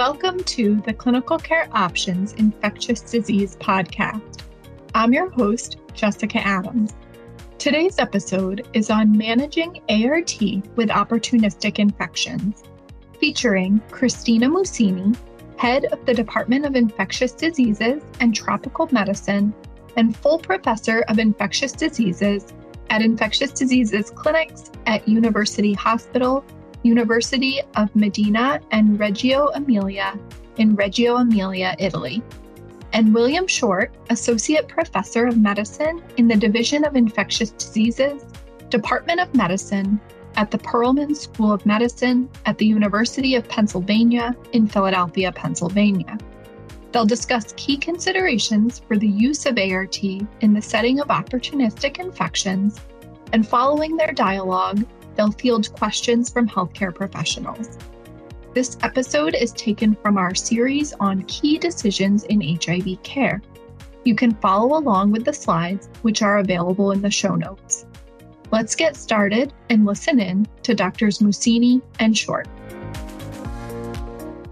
Welcome to the Clinical Care Options Infectious Disease Podcast. I'm your host, Jessica Adams. Today's episode is on managing ART with opportunistic infections, featuring Christina Mussini, head of the Department of Infectious Diseases and Tropical Medicine and full professor of infectious diseases at infectious diseases clinics at University Hospital University of Modena and Reggio Emilia in Reggio Emilia, Italy. And William Short, Associate Professor of Medicine in the Division of Infectious Diseases, Department of Medicine at the Perelman School of Medicine at the University of Pennsylvania in Philadelphia, Pennsylvania. They'll discuss key considerations for the use of ART in the setting of opportunistic infections, and following their dialogue, they'll field questions from healthcare professionals. This episode is taken from our series on key decisions in HIV care. You can follow along with the slides, which are available in the show notes. Let's get started and listen in to Drs. Mussini and Short.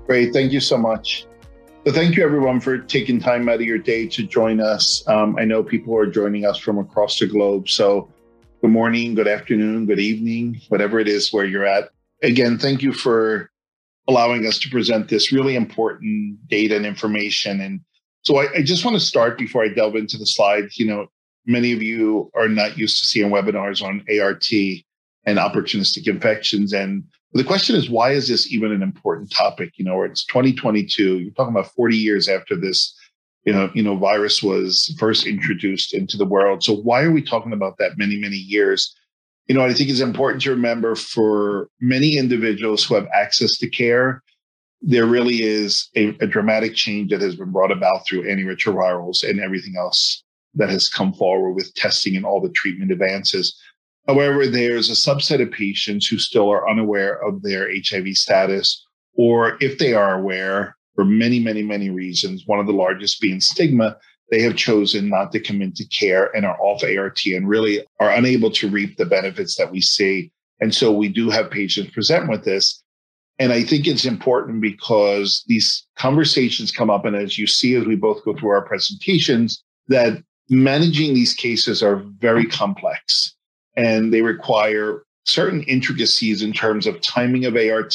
Great. Thank you so much. So, thank you everyone for taking time out of your day to join us. Um, I know people are joining us from across the globe. So, good morning, good afternoon, good evening, whatever it is where you're at. Again, thank you for allowing us to present this really important data and information. And so I, I, just want to start before I delve into the slides. You know, many of you are not used to seeing webinars on ART and opportunistic infections. And the question is, why is this even an important topic? You know, it's 2022. You're talking about 40 years after this you know, you know, virus was first introduced into the world. So why are we talking about that many, many years? You know, I think it's important to remember for many individuals who have access to care, there really is a, a dramatic change that has been brought about through antiretrovirals and everything else that has come forward with testing and all the treatment advances. However, there's a subset of patients who still are unaware of their HIV status, or if they are aware, for many, many, many reasons, one of the largest being stigma, they have chosen not to come into care and are off ART and really are unable to reap the benefits that we see. And so we do have patients present with this. And I think it's important because these conversations come up. And as you see, as we both go through our presentations, that managing these cases are very complex and they require certain intricacies in terms of timing of ART,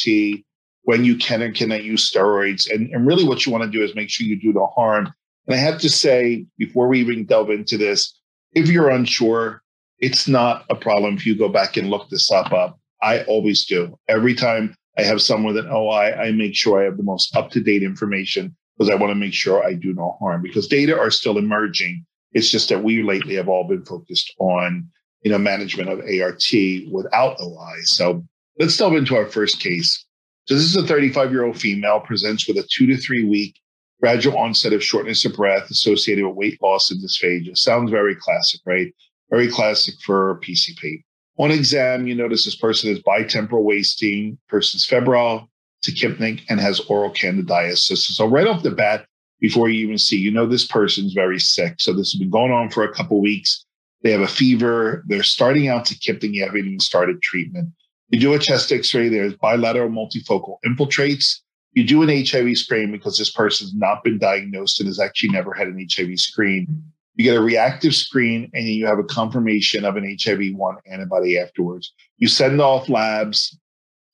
when you can and cannot use steroids. And, and really what you want to do is make sure you do no harm. And I have to say, before we even delve into this, if you're unsure, it's not a problem if you go back and look this up up. I always do. Every time I have someone that oh, OI, I make sure I have the most up-to-date information because I want to make sure I do no harm because data are still emerging. It's just that we lately have all been focused on, you know, management of ART without OI. So let's delve into our first case. So this is a 35 year old female presents with a two to three week gradual onset of shortness of breath associated with weight loss and dysphagia. Sounds very classic, right? Very classic for PCP. On exam, you notice this person is bitemporal wasting, person's febrile, tachypneic, and has oral candidiasis. So right off the bat, before you even see, you know this person's very sick. So this has been going on for a couple weeks. They have a fever. They're starting out tachypneic. You haven't even started treatment. You do a chest x-ray, there's bilateral multifocal infiltrates. You do an HIV screen because this person's not been diagnosed and has actually never had an HIV screen. You get a reactive screen and you have a confirmation of an HIV-1 antibody afterwards. You send off labs,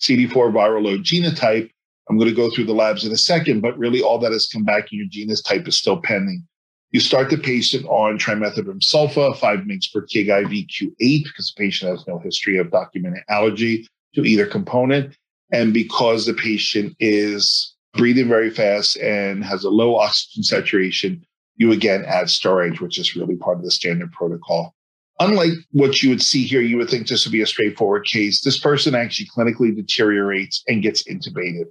CD4 viral load genotype. I'm going to go through the labs in a second, but really all that has come back and your genotype is still pending. You start the patient on trimethoprim sulfa, 5 mg per kg IV Q8, because the patient has no history of documented allergy to either component. And because the patient is breathing very fast and has a low oxygen saturation, you again add steroids, which is really part of the standard protocol. Unlike what you would see here, you would think this would be a straightforward case. This person actually clinically deteriorates and gets intubated.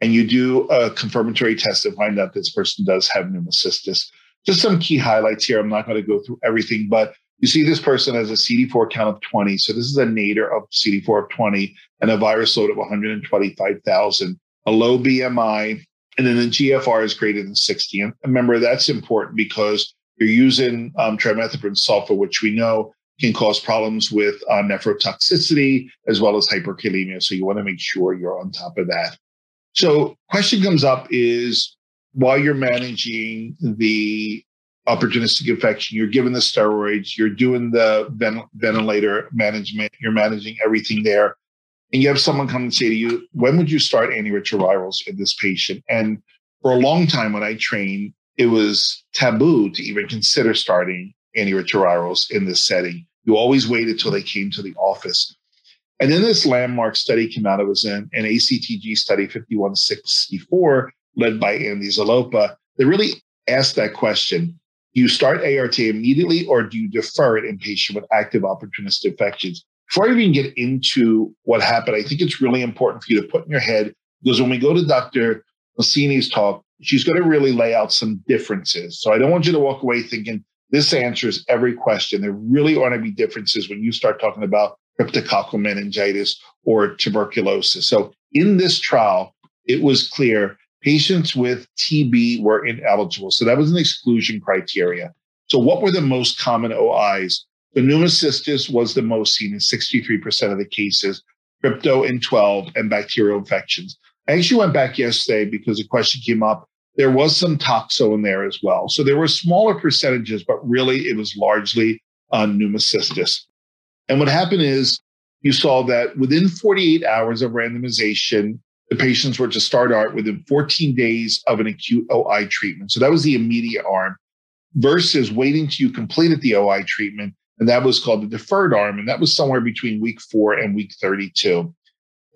And you do a confirmatory test to find out this person does have pneumocystis just some key highlights here. I'm not going to go through everything, but you see this person has a CD4 count of 20. So this is a nadir of CD4 of 20 and a virus load of 125,000, a low BMI, and then the GFR is greater than 60. And remember, that's important because you're using um, trimethoprim sulfa, which we know can cause problems with uh, nephrotoxicity as well as hyperkalemia. So you want to make sure you're on top of that. So, question comes up is while you're managing the opportunistic infection, you're given the steroids, you're doing the ven- ventilator management, you're managing everything there. And you have someone come and say to you, when would you start antiretrovirals in this patient? And for a long time when I trained, it was taboo to even consider starting antiretrovirals in this setting. You always waited till they came to the office. And then this landmark study came out. It was an, an ACTG study 5164, led by Andy Zolopa, that really asked that question. Do you start ART immediately or do you defer it in patient with active opportunistic infections? Before I even get into what happened, I think it's really important for you to put in your head because when we go to Dr. Mussini's talk, she's going to really lay out some differences. So I don't want you to walk away thinking this answers every question. There really are going to be differences when you start talking about cryptococcal meningitis or tuberculosis. So in this trial, it was clear patients with TB were ineligible. So that was an exclusion criteria. So what were the most common OIs? The pneumocystis was the most seen in 63% of the cases, crypto in 12, and bacterial infections. I actually went back yesterday because a question came up. There was some toxo in there as well. So there were smaller percentages, but really it was largely on pneumocystis. And what happened is you saw that within 48 hours of randomization, the patients were to start ART within 14 days of an acute OI treatment. So that was the immediate arm versus waiting till you completed the OI treatment. And that was called the deferred arm. And that was somewhere between week four and week 32.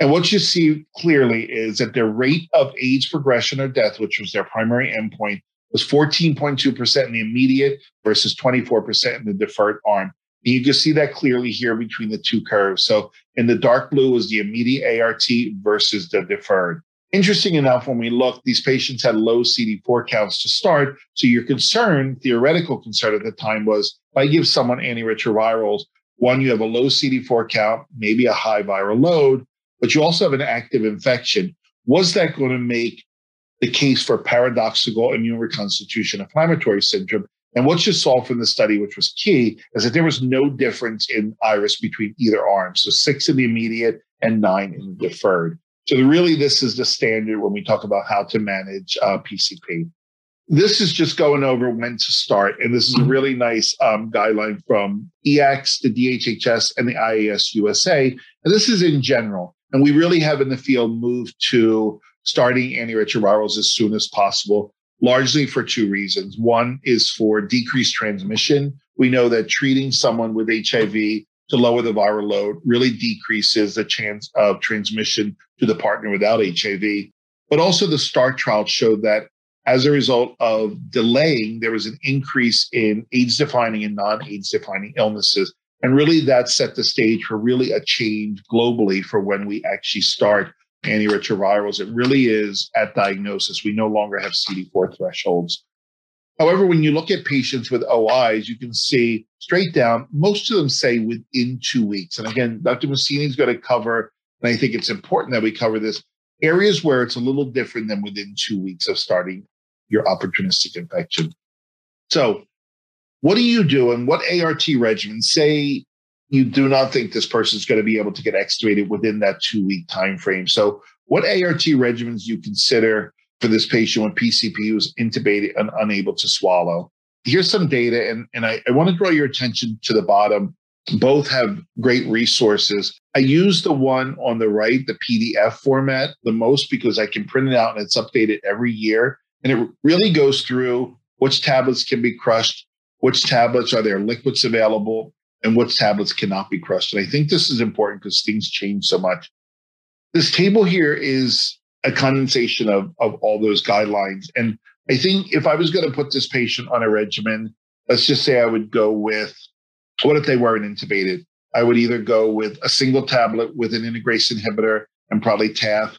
And what you see clearly is that their rate of AIDS progression or death, which was their primary endpoint, was 14.2% in the immediate versus 24% in the deferred arm. And you can see that clearly here between the two curves. So in the dark blue was the immediate ART versus the deferred. Interesting enough, when we look, these patients had low CD4 counts to start. So your concern, theoretical concern at the time was if I give someone antiretrovirals, one, you have a low CD4 count, maybe a high viral load, but you also have an active infection. Was that going to make the case for paradoxical immune reconstitution inflammatory syndrome? And what you saw from the study, which was key, is that there was no difference in iris between either arm. So six in the immediate and nine in the deferred. So really, this is the standard when we talk about how to manage uh, PCP. This is just going over when to start. And this is a really nice um, guideline from EX, the DHHS, and the IAS USA. And this is in general. And we really have in the field moved to starting antiretrovirals as soon as possible largely for two reasons. One is for decreased transmission. We know that treating someone with HIV to lower the viral load really decreases the chance of transmission to the partner without HIV. But also the START trial showed that as a result of delaying, there was an increase in AIDS defining and non AIDS defining illnesses. And really that set the stage for really a change globally for when we actually start antiretrovirals, it really is at diagnosis. We no longer have CD4 thresholds. However, when you look at patients with OIs, you can see straight down, most of them say within two weeks. And again, Dr. Mussini is going to cover, and I think it's important that we cover this, areas where it's a little different than within two weeks of starting your opportunistic infection. So, what do you do and what ART regimen? Say you do not think this person is going to be able to get extubated within that two week time frame. So, what ART regimens you consider for this patient when PCP was intubated and unable to swallow? Here's some data, and, and I, I want to draw your attention to the bottom. Both have great resources. I use the one on the right, the PDF format, the most because I can print it out and it's updated every year. And it really goes through which tablets can be crushed, which tablets are there liquids available, and what tablets cannot be crushed. And I think this is important because things change so much. This table here is a condensation of, of all those guidelines. And I think if I was going to put this patient on a regimen, let's just say I would go with what if they weren't intubated? I would either go with a single tablet with an integrase inhibitor and probably TAF.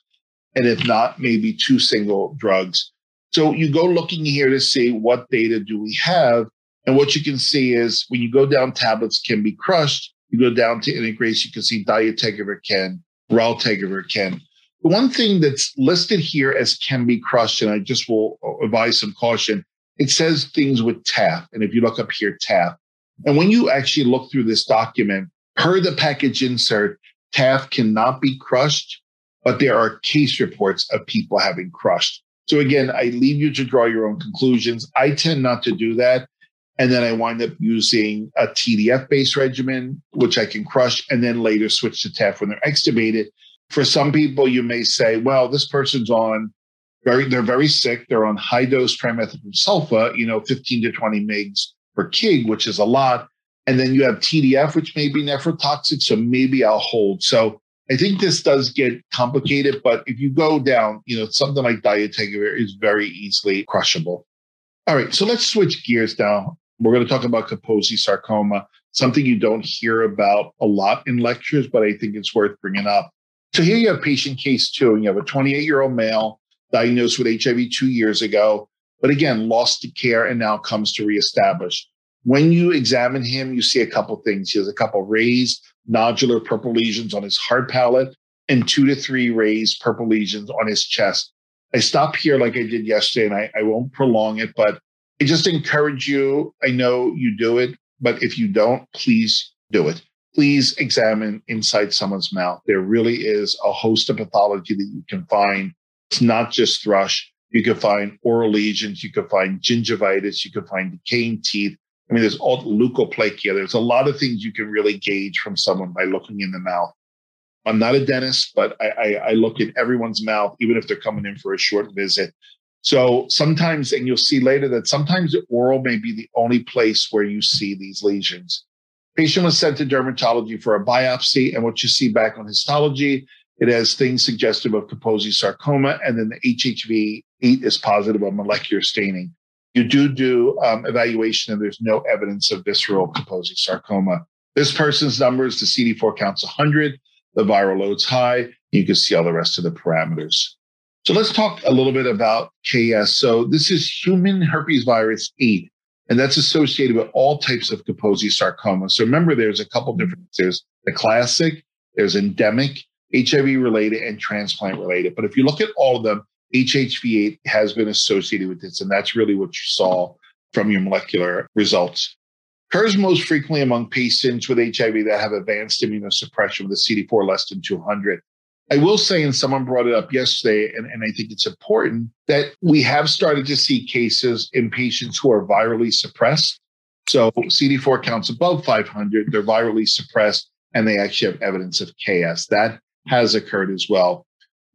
And if not, maybe two single drugs. So you go looking here to see what data do we have and what you can see is when you go down tablets can be crushed, you go down to integrase, you can see dolutegravir can, raltegravir can. The one thing that's listed here as can be crushed, and I just will advise some caution, it says things with TAF. And if you look up here, TAF. And when you actually look through this document, per the package insert, TAF cannot be crushed, but there are case reports of people having crushed. So again, I leave you to draw your own conclusions. I tend not to do that. And then I wind up using a TDF based regimen, which I can crush and then later switch to TAF when they're extubated. For some people, you may say, well, this person's on very, they're very sick. They're on high dose trimethoprim sulfa, you know, 15 to 20 mgs per kg, which is a lot. And then you have TDF, which may be nephrotoxic. So maybe I'll hold. So I think this does get complicated, but if you go down, you know, something like dolutegravir is very easily crushable. All right, so let's switch gears now. We're going to talk about Kaposi sarcoma, something you don't hear about a lot in lectures, but I think it's worth bringing up. So here you have patient case two, and you have a 28 year old male diagnosed with HIV two years ago, but again, lost to care and now comes to reestablish. When you examine him, you see a couple things. He has a couple raised nodular purple lesions on his hard palate and two to three raised purple lesions on his chest. I stop here like I did yesterday, and I, I won't prolong it, but I just encourage you. I know you do it, but if you don't, please do it. Please examine inside someone's mouth. There really is a host of pathology that you can find. It's not just thrush. You can find oral lesions. You can find gingivitis. You can find decaying teeth. I mean, there's all leukoplakia. There's a lot of things you can really gauge from someone by looking in the mouth. I'm not a dentist, but I, I, I look in everyone's mouth, even if they're coming in for a short visit. So sometimes, and you'll see later that sometimes the oral may be the only place where you see these lesions. Patient was sent to dermatology for a biopsy, and what you see back on histology, it has things suggestive of Kaposi sarcoma, and then the HHV 8 is positive of molecular staining you do do um, evaluation and there's no evidence of visceral Kaposi sarcoma. This person's number is the CD4 counts 100, the viral load's high. You can see all the rest of the parameters. So let's talk a little bit about KS. So this is human herpes virus 8, and that's associated with all types of Kaposi sarcoma. So remember, there's a couple mm-hmm. different, there's the classic, there's endemic, HIV related, and transplant related. But if you look at all of them, HHV8 has been associated with this, and that's really what you saw from your molecular results. Occurs most frequently among patients with HIV that have advanced immunosuppression with a CD4 less than 200. I will say, and someone brought it up yesterday, and, and I think it's important that we have started to see cases in patients who are virally suppressed. So CD4 counts above 500, they're virally suppressed, and they actually have evidence of KS. That has occurred as well.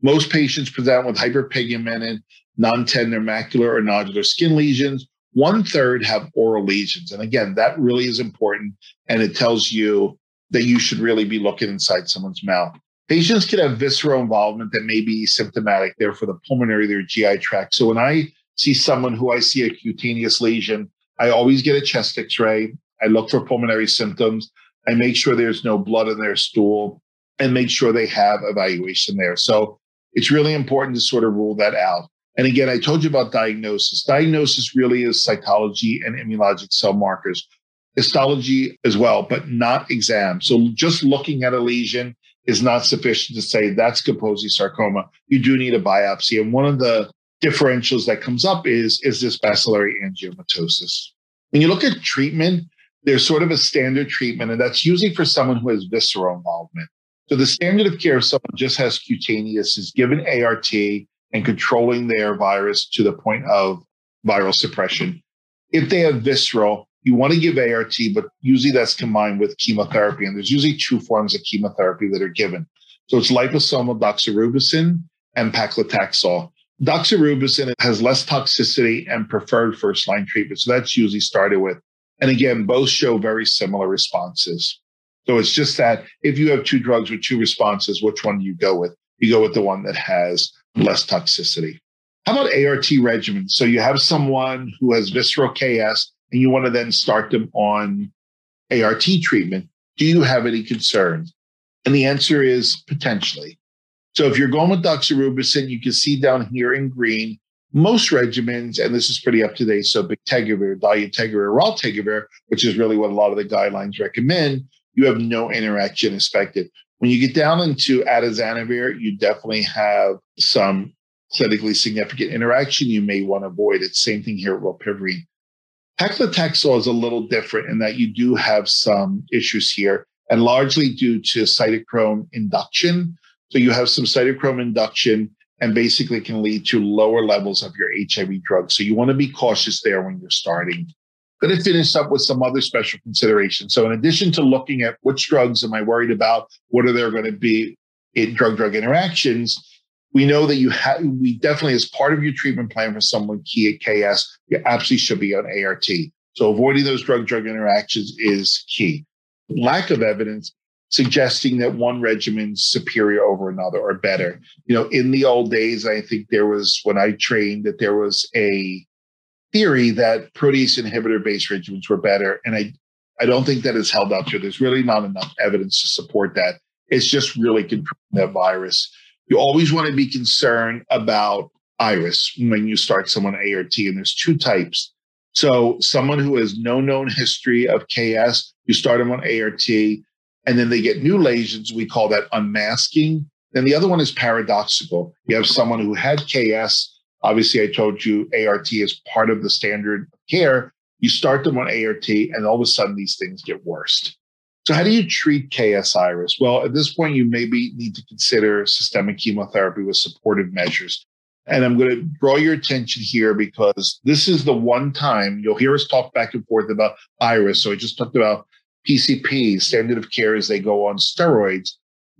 Most patients present with hyperpigmented, non-tender macular or nodular skin lesions. One third have oral lesions. And again, that really is important. And it tells you that you should really be looking inside someone's mouth. Patients can have visceral involvement that may be symptomatic there for the pulmonary, their GI tract. So when I see someone who I see a cutaneous lesion, I always get a chest x ray. I look for pulmonary symptoms. I make sure there's no blood in their stool and make sure they have evaluation there. So it's really important to sort of rule that out. And again, I told you about diagnosis. Diagnosis really is cytology and immunologic cell markers, histology as well, but not exam. So just looking at a lesion is not sufficient to say that's Kaposi sarcoma. You do need a biopsy. And one of the differentials that comes up is, is this bacillary angiomatosis. When you look at treatment, there's sort of a standard treatment, and that's usually for someone who has visceral involvement. So the standard of care if someone just has cutaneous is given ART and controlling their virus to the point of viral suppression. If they have visceral, you want to give ART, but usually that's combined with chemotherapy. And there's usually two forms of chemotherapy that are given. So it's liposomal doxorubicin and paclitaxel. Doxorubicin has less toxicity and preferred first line treatment. So that's usually started with. And again, both show very similar responses. So it's just that if you have two drugs with two responses, which one do you go with? You go with the one that has less toxicity. How about ART regimen? So you have someone who has visceral KS and you want to then start them on ART treatment. Do you have any concerns? And the answer is potentially. So if you're going with doxorubicin, you can see down here in green, most regimens, and this is pretty up to date. So bictegravir, dolutegravir, raltegravir, which is really what a lot of the guidelines recommend, you have no interaction expected. When you get down into atazanavir, you definitely have some clinically significant interaction. You may want to avoid it. Same thing here with rilpivirine. Paclitaxel is a little different in that you do have some issues here, and largely due to cytochrome induction. So you have some cytochrome induction and basically can lead to lower levels of your HIV drug. So you want to be cautious there when you're starting. Going to finish up with some other special considerations. So in addition to looking at which drugs am I worried about, what are there going to be in drug-drug interactions, we know that you have, we definitely, as part of your treatment plan for someone key at KS, you absolutely should be on ART. So avoiding those drug-drug interactions is key. Lack of evidence suggesting that one regimen's superior over another or better. You know, in the old days, I think there was when I trained that there was a theory that protease inhibitor based regimens were better. And I I don't think that is held up to. There's really not enough evidence to support that. It's just really controlling that virus. You always want to be concerned about iris when you start someone ART, and there's two types. So someone who has no known history of KS, you start them on ART and then they get new lesions. We call that unmasking. Then the other one is paradoxical. You have someone who had KS. Obviously, I told you ART is part of the standard of care. You start them on ART, and all of a sudden, these things get worse. So, how do you treat KS iris? Well, at this point, you maybe need to consider systemic chemotherapy with supportive measures. And I'm going to draw your attention here because this is the one time you'll hear us talk back and forth about iris. So, I just talked about PCP, standard of care is they go on steroids,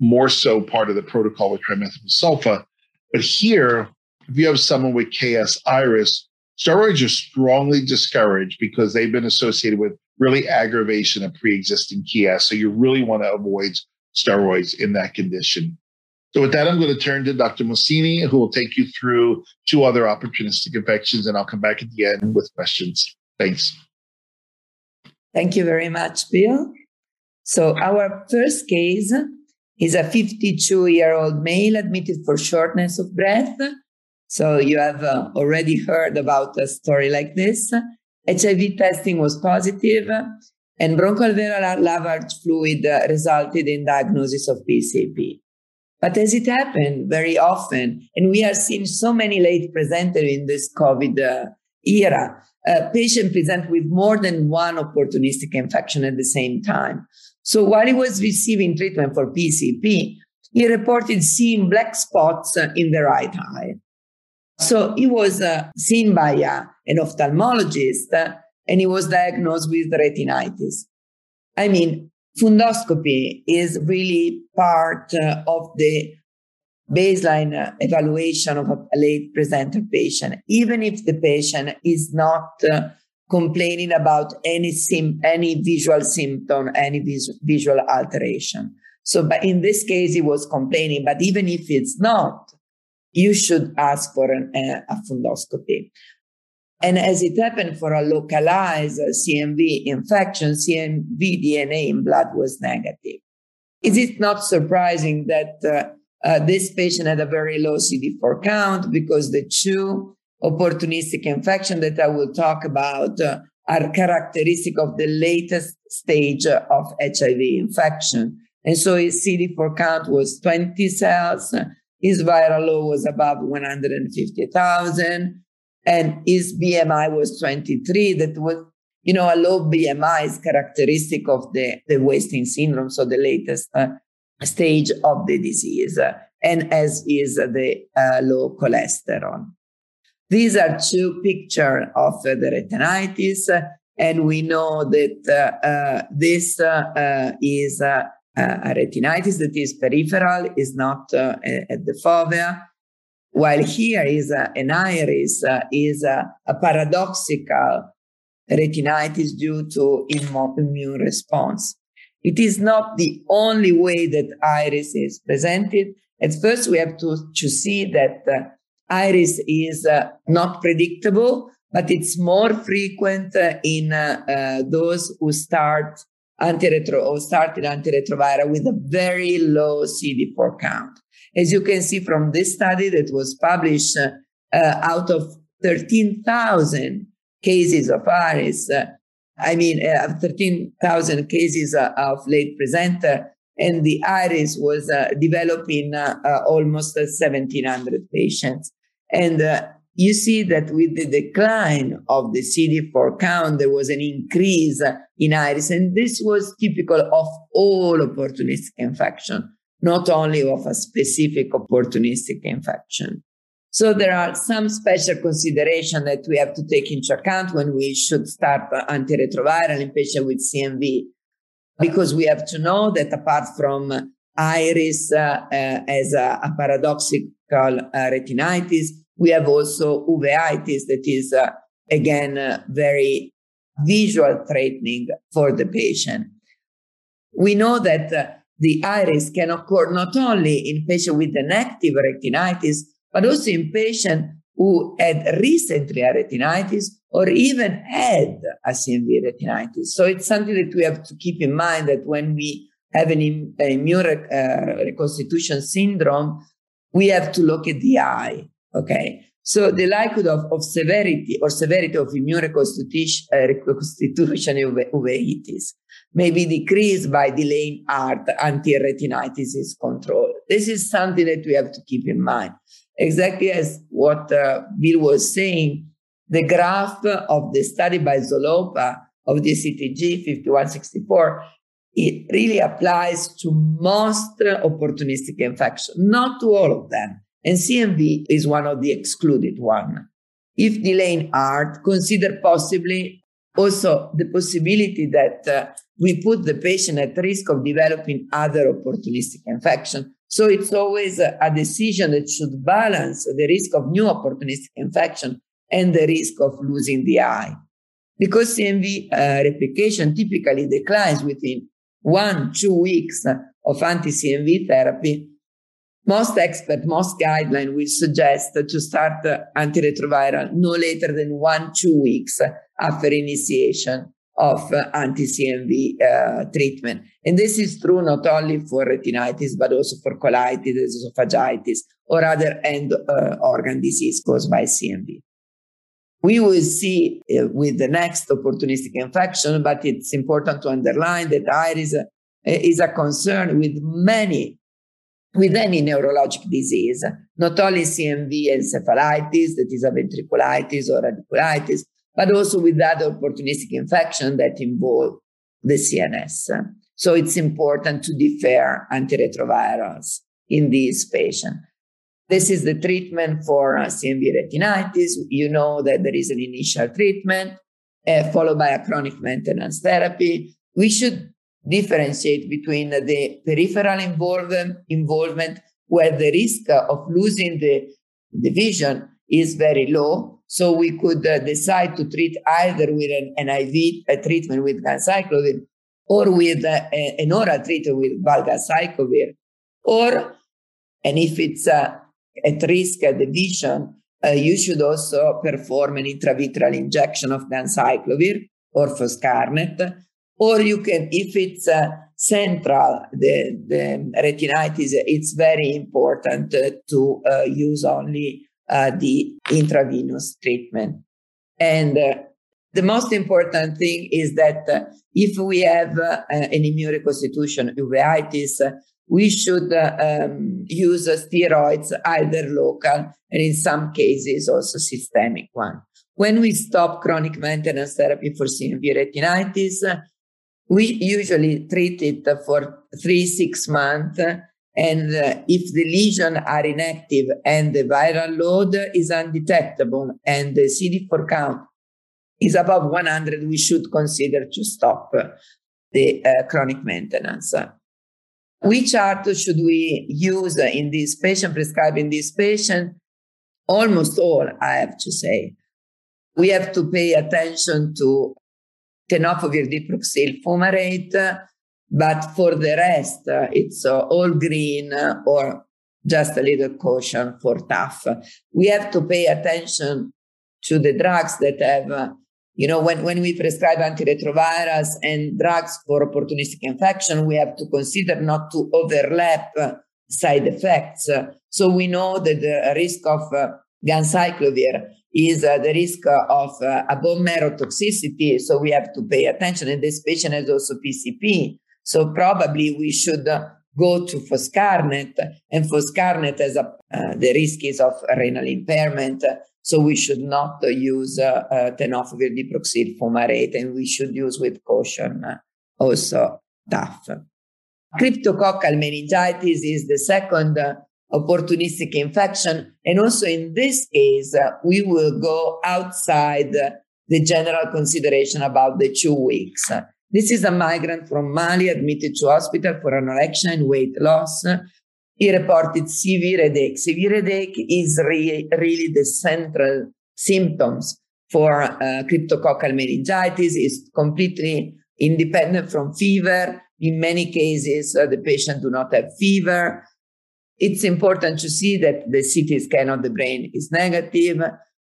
more so part of the protocol with trimethoprim sulfa. But here, if you have someone with KS iris, steroids are strongly discouraged because they've been associated with really aggravation of pre-existing KS. So you really want to avoid steroids in that condition. So with that, I'm going to turn to Dr. Mussini, who will take you through two other opportunistic infections, and I'll come back at the end with questions. Thanks. Thank you very much, Bill. So, our first case is a 52 year old male admitted for shortness of breath. So, you have uh, already heard about a story like this. HIV testing was positive, and bronchoalveolar lavage fluid uh, resulted in diagnosis of PCP. But as it happened very often, and we are seeing so many late presenters in this COVID uh, era, a patient present with more than one opportunistic infection at the same time. So while he was receiving treatment for PCP, he reported seeing black spots in the right eye. So he was uh, seen by uh, an ophthalmologist and he was diagnosed with retinitis. I mean, fundoscopy is really part uh, of the baseline uh, evaluation of a late presenter patient, even if the patient is not uh, complaining about any sim- any visual symptom, any vis- visual alteration. So, but in this case, he was complaining. But even if it's not, you should ask for an, uh, a fundoscopy. And as it happened for a localized CMV infection, CMV DNA in blood was negative. Is it not surprising that uh, uh, this patient had a very low CD4 count because the two opportunistic infection that I will talk about uh, are characteristic of the latest stage of HIV infection. And so his CD4 count was 20 cells. His viral load was above 150,000 and his BMI was 23. That was, you know, a low BMI is characteristic of the, the wasting syndrome. So the latest uh, stage of the disease, and as is the uh, low cholesterol. These are two pictures of the retinitis, and we know that uh, uh, this uh, is a retinitis that is peripheral, is not at the fovea, while here is an iris is a paradoxical retinitis due to immune response. It is not the only way that iris is presented. At first, we have to, to see that uh, iris is uh, not predictable, but it's more frequent uh, in uh, uh, those who start antiretro or started antiretroviral with a very low CD4 count. As you can see from this study that was published uh, out of 13,000 cases of iris, I mean, uh, 13,000 cases uh, of late presenter, and the IRIS was uh, developing uh, uh, almost 1,700 patients. And uh, you see that with the decline of the CD4 count, there was an increase in IRIS, and this was typical of all opportunistic infection, not only of a specific opportunistic infection. So there are some special consideration that we have to take into account when we should start antiretroviral in patients with CMV, because we have to know that apart from iris uh, uh, as a, a paradoxical uh, retinitis, we have also uveitis that is uh, again uh, very visual threatening for the patient. We know that uh, the iris can occur not only in patients with an active retinitis, but also in patients who had recently a retinitis or even had a CMV retinitis. So it's something that we have to keep in mind that when we have an, immune uh, reconstitution syndrome, we have to look at the eye. Okay. So the likelihood of, of severity or severity of immune reconstitution, uh, reconstitution uveitis may be decreased by delaying art until retinitis is controlled. This is something that we have to keep in mind. Exactly as what uh, Bill was saying, the graph of the study by Zolopa of the CTG 5164, it really applies to most opportunistic infections, not to all of them. And CMV is one of the excluded one. If delaying art, consider possibly also the possibility that uh, we put the patient at risk of developing other opportunistic infection. So it's always a, a decision that should balance the risk of new opportunistic infection and the risk of losing the eye. Because CMV uh, replication typically declines within one, two weeks of anti-CMV therapy, most experts, most guidelines will suggest to start antiretroviral no later than one, two weeks after initiation of anti-CMV uh, treatment. And this is true not only for retinitis, but also for colitis, esophagitis, or other end uh, organ disease caused by CMV. We will see uh, with the next opportunistic infection, but it's important to underline that iris uh, is a concern with many with any neurologic disease, not only CMV encephalitis, that is a ventriculitis or radiculitis, but also with other opportunistic infection that involve the CNS. So it's important to defer antiretrovirals in these patients. This is the treatment for uh, CMV retinitis. You know that there is an initial treatment uh, followed by a chronic maintenance therapy. We should differentiate between the peripheral involvement, involvement where the risk of losing the, the vision is very low. So we could uh, decide to treat either with an, an IV a treatment with ganciclovir or with uh, an oral treatment with valganciclovir. Or, and if it's uh, at risk at the vision, uh, you should also perform an intravitreal injection of ganciclovir or foscarnet or you can, if it's uh, central, the, the retinitis, it's very important uh, to use only uh, the intravenous treatment. And uh, the most important thing is that uh, if we have an immune reconstitution uveitis, we should um, use steroids, either local and in some cases also systemic one. When we stop chronic maintenance therapy for CMV retinitis, we usually treat it for three, six months. And uh, if the lesion are inactive and the viral load is undetectable and the CD4 count is above 100, we should consider to stop the uh, chronic maintenance. Which chart should we use in this patient, prescribing this patient? Almost all, I have to say. We have to pay attention to tenofovir diproxil fumarate, but for the rest, it's uh, all green or just a little caution for TAF. We have to pay attention to the drugs that have, uh, you know, when, when we prescribe antiretrovirals and drugs for opportunistic infection, we have to consider not to overlap side effects. So we know that the risk of uh, ganciclovir is uh, the risk of uh, a bone marrow toxicity. So we have to pay attention. And this patient has also PCP. So probably we should uh, go to foscarnet. And foscarnet has a, uh, the risk is of renal impairment. So we should not use uh, uh, tenofovir diproxil fumarate, and we should use with caution also TAF. Cryptococcal meningitis is the second uh, opportunistic infection. And also in this case, uh, we will go outside the general consideration about the two weeks. This is a migrant from Mali admitted to hospital for anorexia and weight loss. He reported severe headache. Severe headache is re- really the central symptoms for uh, cryptococcal meningitis. It's completely independent from fever. In many cases, uh, the patient do not have fever. It's important to see that the CT scan of the brain is negative.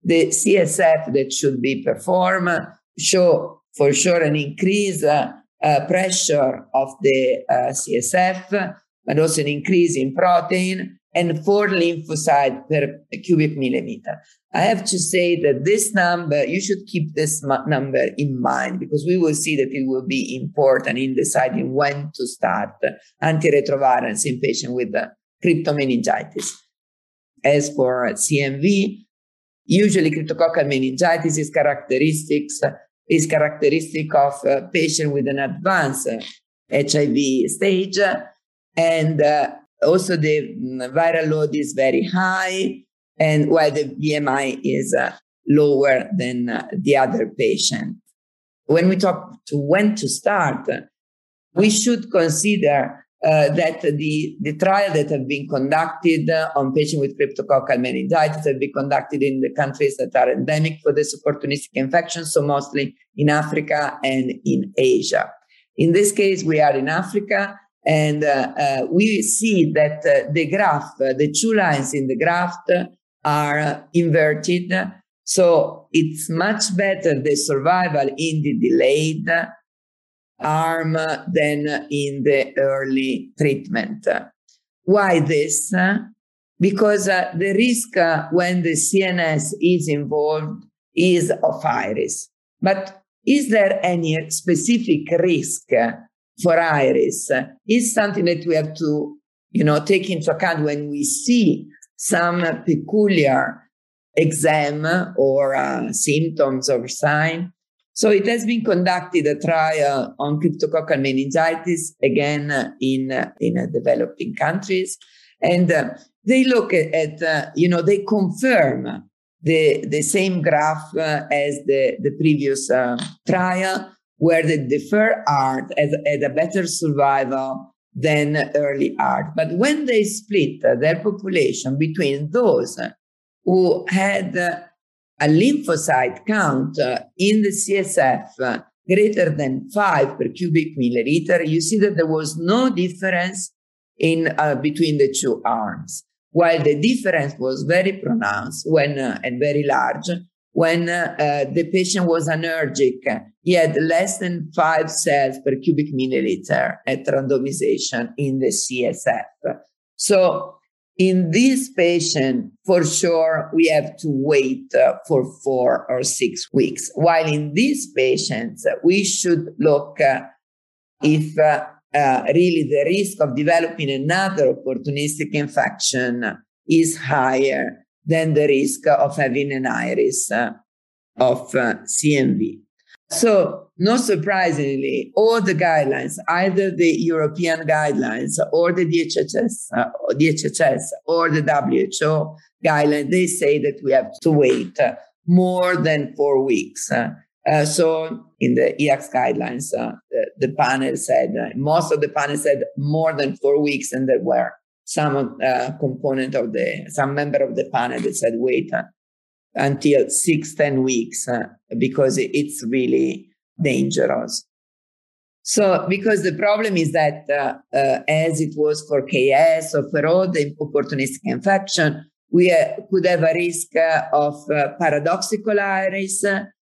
The CSF that should be performed show for sure an increased uh, uh, pressure of the uh, CSF, but also an increase in protein and four lymphocytes per cubic millimeter. I have to say that this number, you should keep this number in mind because we will see that it will be important in deciding when to start antiretrovirals in patients with cryptomeningitis. As for CMV, usually cryptococcal meningitis is characteristics is characteristic of a patient with an advanced HIV stage, and uh, also the viral load is very high, and while the BMI is uh, lower than uh, the other patient. When we talk to when to start, we should consider uh, that the, the trial that have been conducted uh, on patients with cryptococcal meningitis have been conducted in the countries that are endemic for this opportunistic infection, so mostly in Africa and in Asia. In this case, we are in Africa, and uh, uh we see that uh, the graph, the two lines in the graph are inverted. So it's much better the survival in the delayed arm than in the early treatment. Why this? Because uh, the risk uh, when the CNS is involved is of iris. But is there any specific risk for iris? Is something that we have to, you know, take into account when we see some peculiar exam or uh, symptoms or sign so it has been conducted a trial on cryptococcal meningitis, again in, in uh, developing countries. And uh, they look at, uh, you know, they confirm the, the same graph as the, the previous trial, where the deferred ART had, had a better survival than early ART. But when they split their population between those who had a lymphocyte count uh, in the CSF uh, greater than 5 per cubic milliliter, you see that there was no difference in uh, between the two arms, while the difference was very pronounced when uh, and very large when uh, uh, the patient was anergic. He had less than 5 cells per cubic milliliter at randomization in the CSF. So in this patient, for sure, we have to wait uh, for four or six weeks. While in these patients, uh, we should look uh, if uh, uh, really the risk of developing another opportunistic infection is higher than the risk of having an iris uh, of CMV. So, not surprisingly, all the guidelines, either the European guidelines or the DHHS, uh, DHHS or the WHO guidelines, they say that we have to wait uh, more than four weeks. Uh, uh so, in the EACS guidelines, uh, the, the, panel said, uh, most of the panel said more than four weeks, and there were some component of the, some member of the panel that said, wait until six, 10 weeks because it's really dangerous. So, because the problem is that, uh, uh, as it was for KS or for all the opportunistic infection, we uh, could have a risk uh, of uh, paradoxical iris,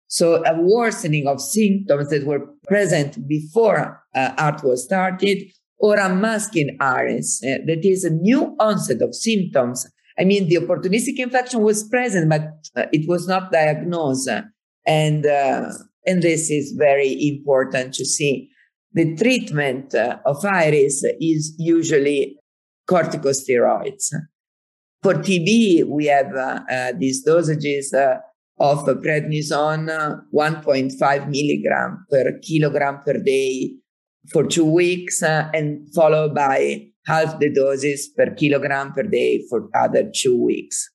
so a worsening of symptoms that were present before ART was started, or a masking iris that is a new onset of symptoms I mean, the opportunistic infection was present, but uh, it was not diagnosed. And, uh, and this is very important to see. The treatment uh, of iris is usually corticosteroids. For TB, we have uh, uh, these dosages uh, of prednisone, 1.5 milligram per kilogram per day for two weeks uh, and followed by half the doses per kilogram per day for other two weeks.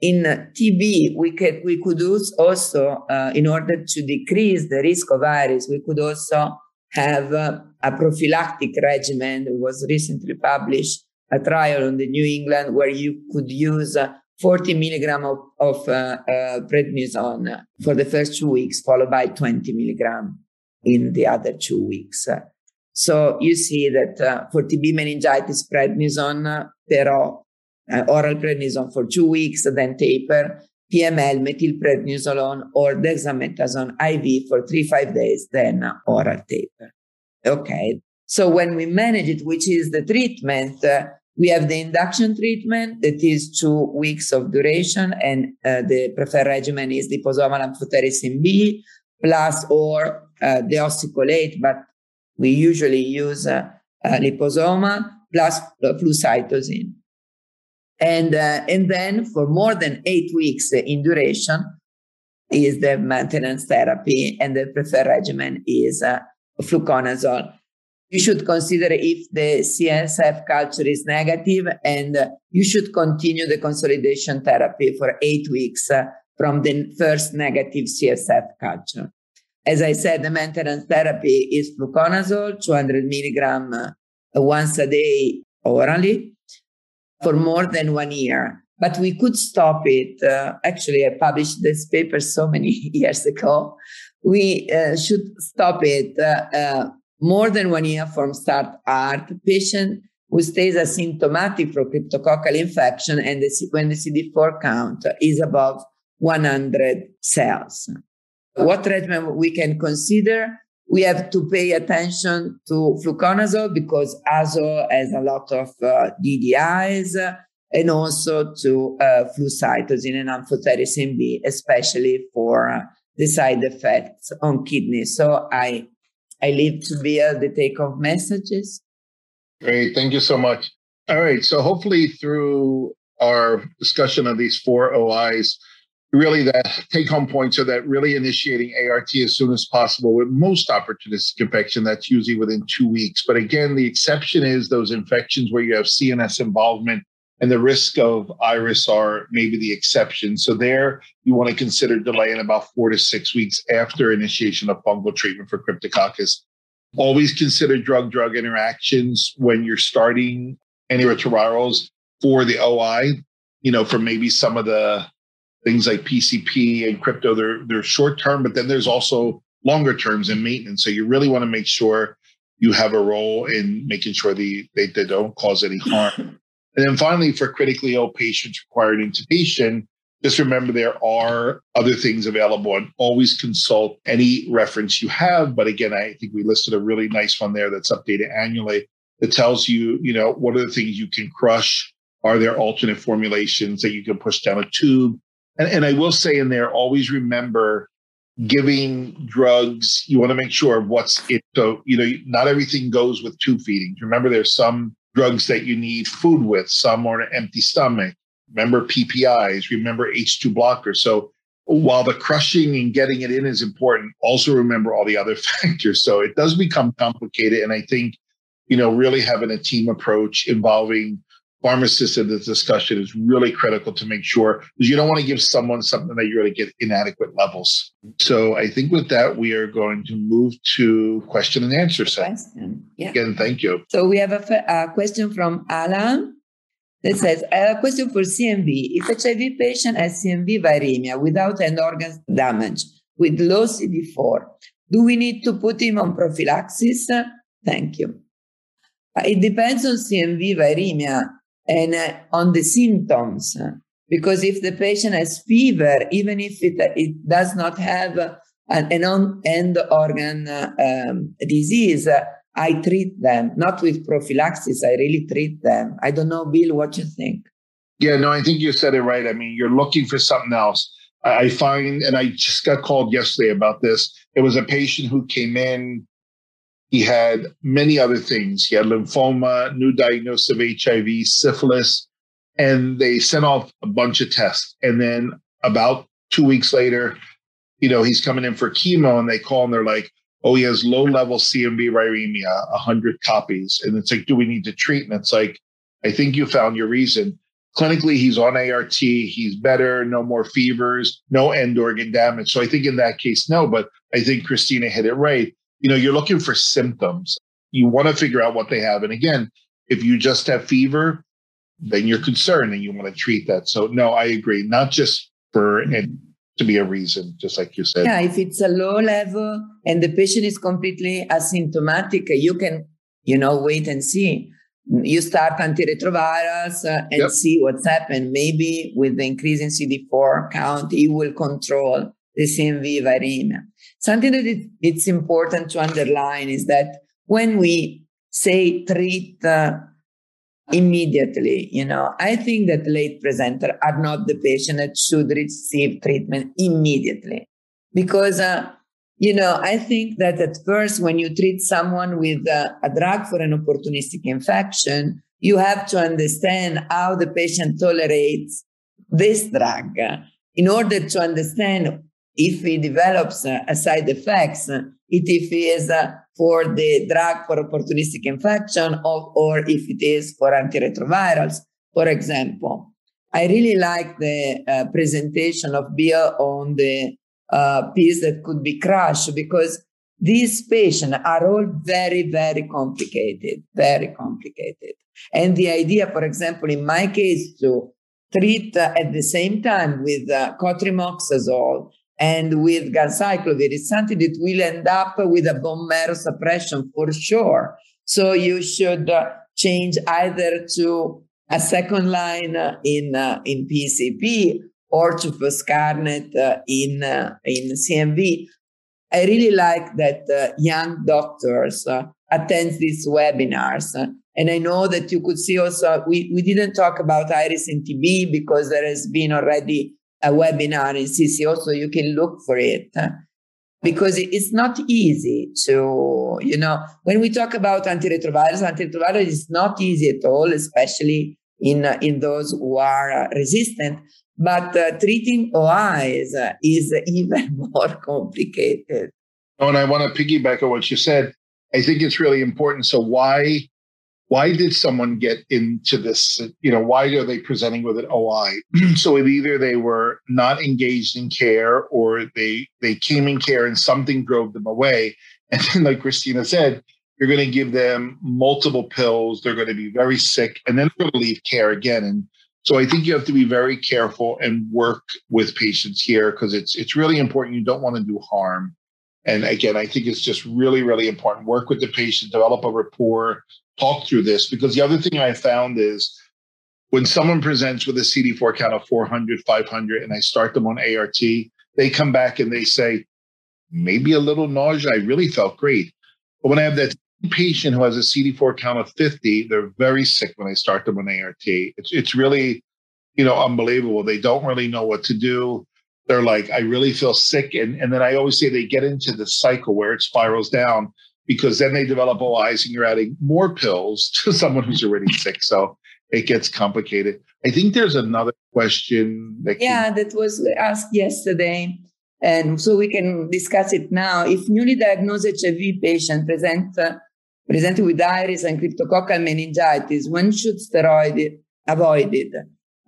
In TB, we could, we could use also, uh, in order to decrease the risk of IRIS, we could also have uh, a prophylactic regimen. It was recently published, a trial in the New England where you could use uh, 40 milligram of, of uh, uh, prednisone for the first two weeks, followed by 20 milligram in the other two weeks. So you see that uh, for TB meningitis, prednisone, però uh, oral prednisone for two weeks, then taper, PML, methylprednisolone, or dexamethasone IV for three, five days, then oral taper. Okay. So when we manage it, which is the treatment, uh, we have the induction treatment that is two weeks of duration, and uh, the preferred regimen is liposomal amphotericin B plus or uh, but we usually use uh, uh, liposoma plus flucytosine. And, uh, and then for more than eight weeks in duration is the maintenance therapy, and the preferred regimen is uh, fluconazole. You should consider if the CSF culture is negative, and you should continue the consolidation therapy for eight weeks uh, from the first negative CSF culture. As I said, the maintenance therapy is fluconazole, 200 milligram uh, once a day orally for more than one year. But we could stop it. Uh, actually, I published this paper so many years ago. We uh, should stop it uh, uh more than one year from start art. Patient who stays asymptomatic for cryptococcal infection and the, when the CD4 count is above 100 cells. What treatment we can consider? We have to pay attention to fluconazole because azole has a lot of uh, DDIs and also to uh, flucytosine and amphotericin B, especially for uh, the side effects on kidneys. So I, I leave to Bill the take home messages. Great. Thank you so much. All right. So hopefully through our discussion of these four OIs, really the take home points are that really initiating ART as soon as possible with most opportunistic infection, that's usually within two weeks. But again, the exception is those infections where you have CNS involvement and the risk of iris are maybe the exception. So there you want to consider delaying about four to six weeks after initiation of fungal treatment for cryptococcus. Always consider drug-drug interactions when you're starting antiretrovirals for the OI, you know, for maybe some of the things like PCP and crypto, they're they're short term, but then there's also longer terms in maintenance. So you really want to make sure you have a role in making sure the, they, they don't cause any harm. And then finally, for critically ill patients requiring intubation, just remember there are other things available and always consult any reference you have. But again, I think we listed a really nice one there that's updated annually that tells you, you know, what are the things you can crush? Are there alternate formulations that you can push down a tube? And, and I will say in there, always remember giving drugs, you want to make sure of what's it. So, you know, not everything goes with tube feedings. Remember, there's some drugs that you need food with, some are an empty stomach. Remember PPIs, remember H2 blockers. So while the crushing and getting it in is important, also remember all the other factors. So it does become complicated. And I think, you know, really having a team approach involving pharmacists in this discussion is really critical to make sure because you don't want to give someone something that you're going to get inadequate levels. So I think with that, we are going to move to question and answer session. Yeah. Again, thank you. So we have a, a question from Alan that says, I have a question for CMV. If HIV patient has CMV viremia without end organ damage with low CD4, do we need to put him on prophylaxis? Thank you. Uh, it depends on CMV viremia and uh, on the symptoms. Because if the patient has fever, even if it, it does not have an, an end organ um, disease, I treat them, not with prophylaxis. I really treat them. I don't know, Bill, what you think. Yeah, no, I think you said it right. I mean, you're looking for something else. I find, and I just got called yesterday about this. It was a patient who came in he had many other things. He had lymphoma, new diagnosis of HIV, syphilis, and they sent off a bunch of tests. And then about two weeks later, you know, he's coming in for chemo and they call and they're like, oh, he has low level CMV viremia, 100 copies. And it's like, do we need to treat? And it's like, I think you found your reason. Clinically, he's on ART, he's better, no more fevers, no end organ damage. So I think in that case, no, but I think Christina hit it right. You know, you're looking for symptoms. You want to figure out what they have. And again, if you just have fever, then you're concerned and you want to treat that. So no, I agree. Not just for and to be a reason, just like you said. Yeah, if it's a low level and the patient is completely asymptomatic, you can, you know, wait and see. You start antiretrovirals uh, and yep. see what's happened. Maybe with the increase in CD4 count, it will control the CMV viremia. Something that it, it's important to underline is that when we say treat uh, immediately. You know, I think that late presenter are not the patient that should receive treatment immediately because, uh, you know, I think that at first, when you treat someone with uh, a drug for an opportunistic infection, you have to understand how the patient tolerates this drug in order to understand if he develops uh, a side effects, it if is uh, for the drug for opportunistic infection or, or if it is for antiretrovirals, for example. I really like the uh, presentation of Bill on the uh, piece that could be crushed because these patients are all very, very complicated, very complicated. And the idea, for example, in my case, to treat uh, at the same time with uh, cotrimoxazole and with ganciclovir, it's something that will end up with a bone marrow suppression for sure. So you should uh, change either to a second line uh, in uh, in PCP or to foscarnet in in CMV. I really like that young doctors attend these webinars. And I know that you could see also, we, we didn't talk about iris and TB because there has been already a webinar in CCO, so you can look for it. Because it's not easy to, you know, when we talk about antiretrovirals, antiretroviral is not easy at all, especially in, uh, in those who are uh, resistant. But uh, treating OIs uh, is even more complicated. Oh, and I want to piggyback on what you said. I think it's really important. So, why why did someone get into this? You know, why are they presenting with an OI? so either they were not engaged in care or they they came in care and something drove them away. And then, like Christina said, you're going to give them multiple pills. They're going to be very sick, and then they're going to leave care again. And so I think you have to be very careful and work with patients here because it's it's really important. You don't want to do harm. And again, I think it's just really, really important. Work with the patient, develop a rapport, talk through this because the other thing I found is when someone presents with a CD4 count of 400, 500, and I start them on ART, they come back and they say, maybe a little nausea. I really felt great. But when I have that patient who has a CD4 count of 50, they're very sick when I start them on ART. It's, it's really, you know, unbelievable. They don't really know what to do. They're like, I really feel sick. And, and then I always say they get into the cycle where it spirals down because then they develop OIs and you're adding more pills to someone who's already sick. So it gets complicated. I think there's another question that Yeah, that was asked yesterday. And so we can discuss it now. If newly diagnosed HIV patient present uh, presented with iris and cryptococcal meningitis, when should steroid avoided?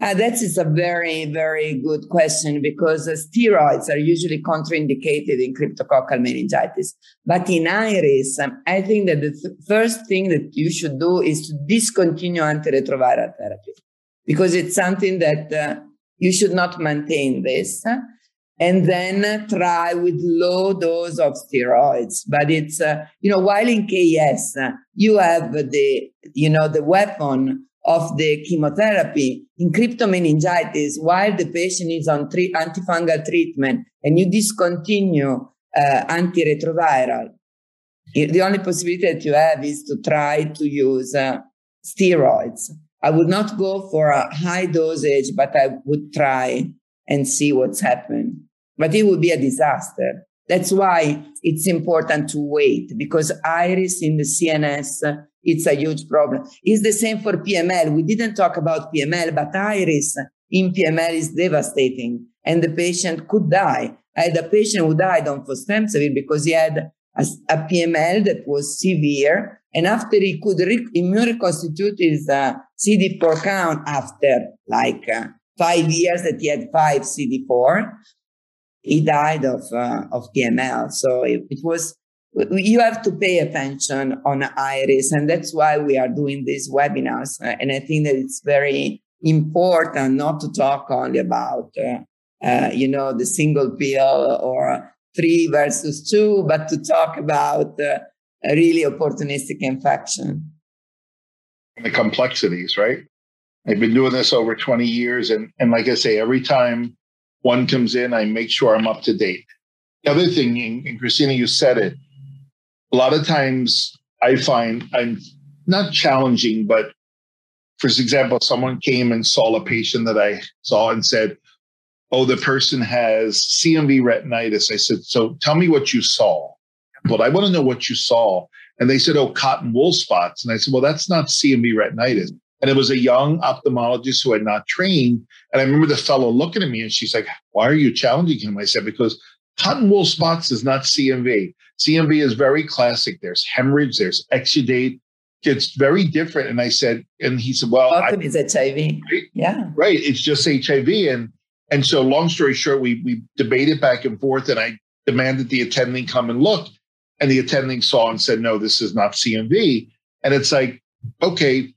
Uh, that is a very, very good question because uh, steroids are usually contraindicated in cryptococcal meningitis. But in iris, um, I think that the th- first thing that you should do is to discontinue antiretroviral therapy because it's something that uh, you should not maintain this. and then try with low dose of steroids. But it's, uh, you know, while in KS, uh, you have the, you know, the weapon of the chemotherapy in cryptomeningitis while the patient is on tre- antifungal treatment and you discontinue uh, antiretroviral, the only possibility that you have is to try to use uh, steroids. I would not go for a high dosage, but I would try and see what's happened. But it would be a disaster. That's why it's important to wait because iris in the CNS it's a huge problem. It's the same for PML. We didn't talk about PML, but iris in PML is devastating and the patient could die. I had a patient who died on fostemsavir because he had a, a PML that was severe. And after he could re- immune reconstitute his uh, CD4 count after like uh, five years that he had five CD4, he died of, uh, of PML. So it, it was you have to pay attention on iris and that's why we are doing these webinars and i think that it's very important not to talk only about uh, uh, you know the single pill or three versus two but to talk about uh, really opportunistic infection. And the complexities right? I've been doing this over 20 years and, and like i say every time one comes in i make sure i'm up to date. The other thing and christina you said it a lot of times I find I'm not challenging, but for example, someone came and saw a patient that I saw and said, Oh, the person has CMV retinitis. I said, So tell me what you saw. But I want to know what you saw. And they said, Oh, cotton wool spots. And I said, Well, that's not CMV retinitis. And it was a young ophthalmologist who had not trained. And I remember the fellow looking at me and she's like, Why are you challenging him? I said, Because cotton wool spots is not CMV. CMV is very classic. There's hemorrhage, there's exudate. It's very different. And I said, and he said, well, it's HIV. Right? Yeah. Right. It's just HIV. And and so long story short, we we debated back and forth and I demanded the attending come and look. And the attending saw and said, no, this is not CMV. And it's like, okay,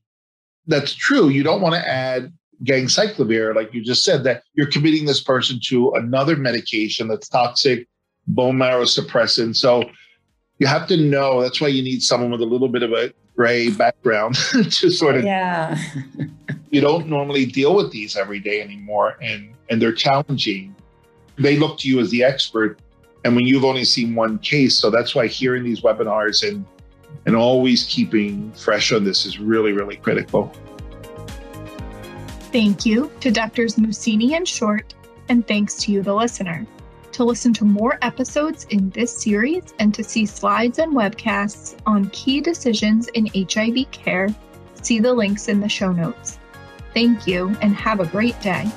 that's true. You don't want to add ganciclovir, like you just said, that you're committing this person to another medication that's toxic, bone marrow suppressant. So you have to know that's why you need someone with a little bit of a gray background to sort of yeah. You don't normally deal with these every day anymore and and they're challenging. They look to you as the expert and when you've only seen one case so that's why hearing these webinars and and always keeping fresh on this is really really critical thank you to doctors Mussini and short and thanks to you the listener to listen to more episodes in this series and to see slides and webcasts on key decisions in HIV care, see the links in the show notes. Thank you and have a great day.